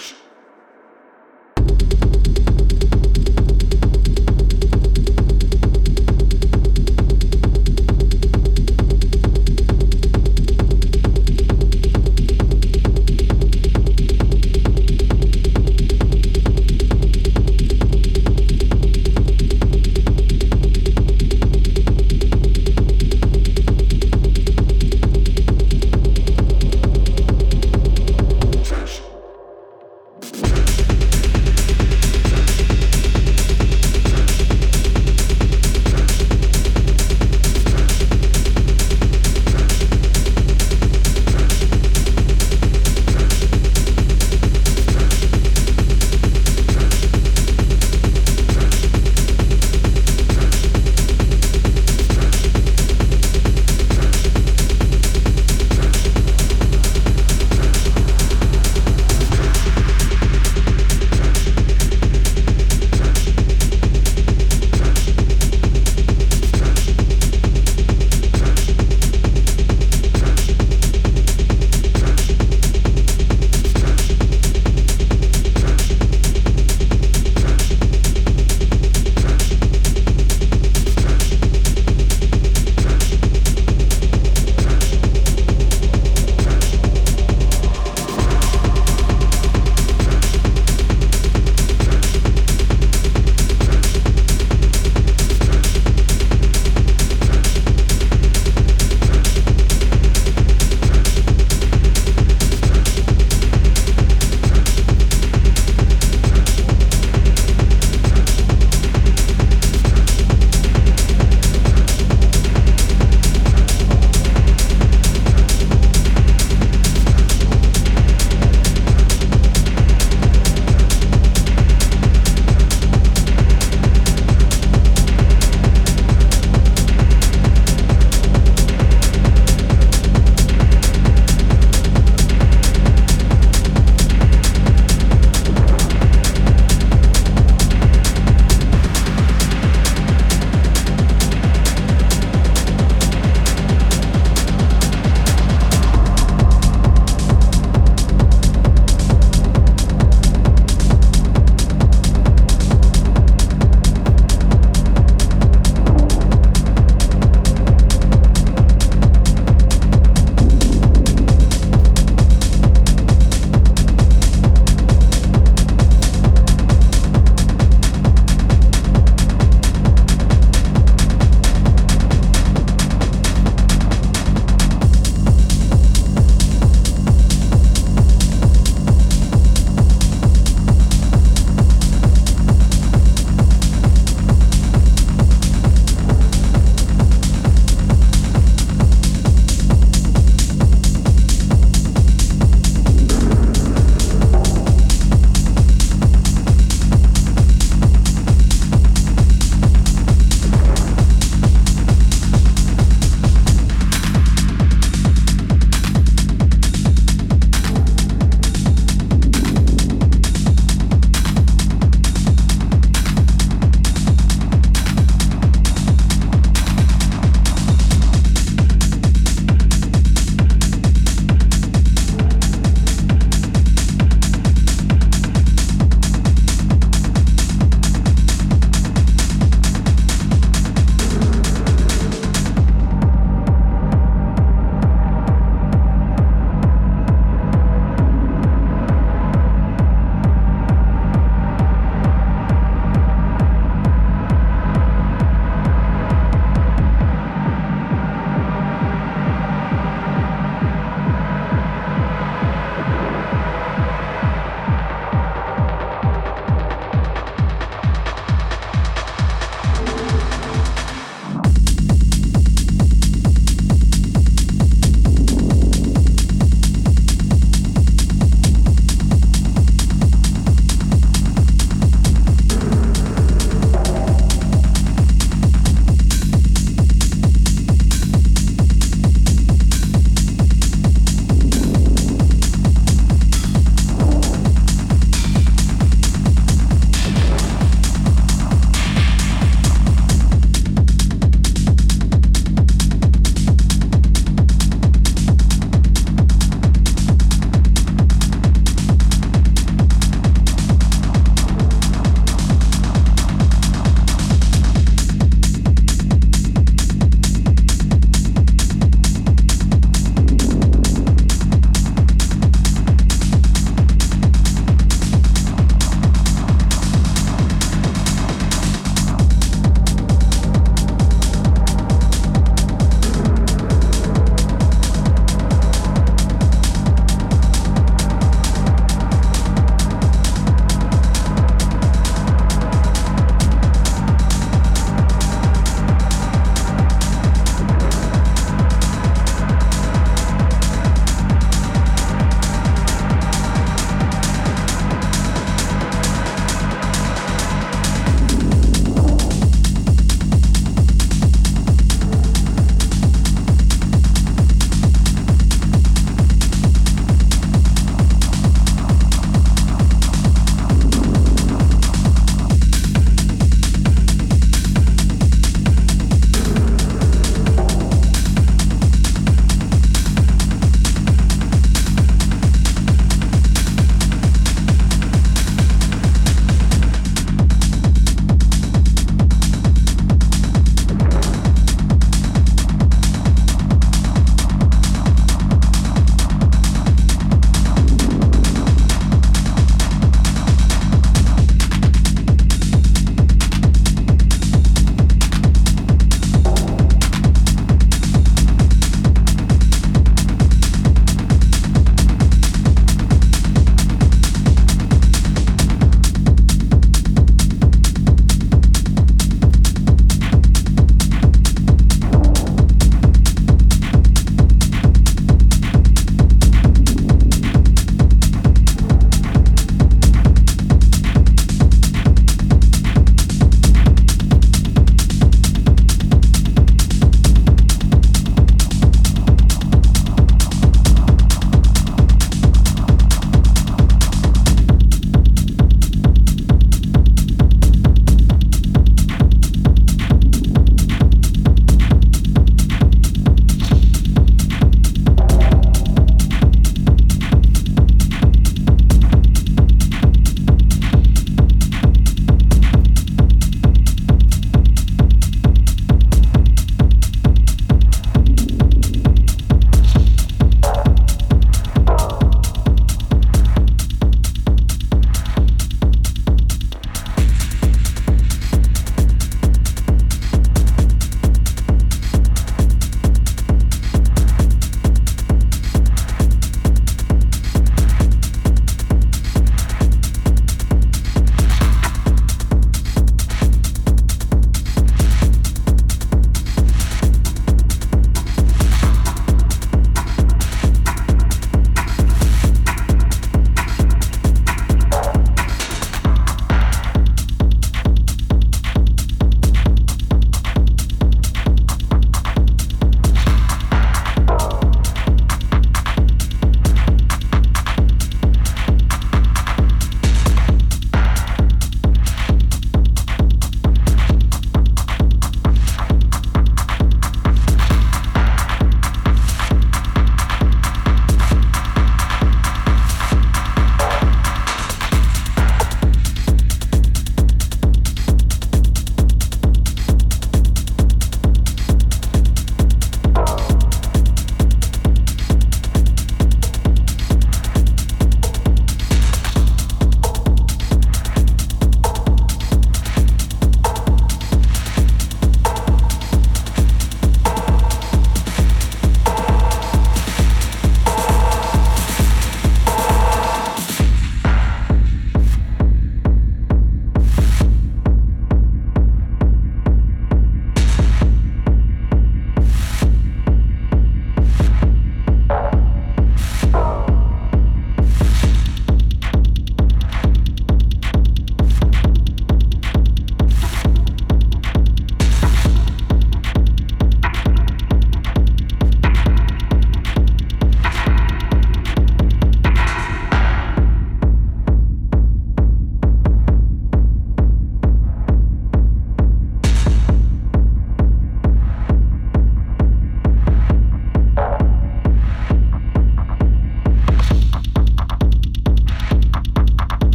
church.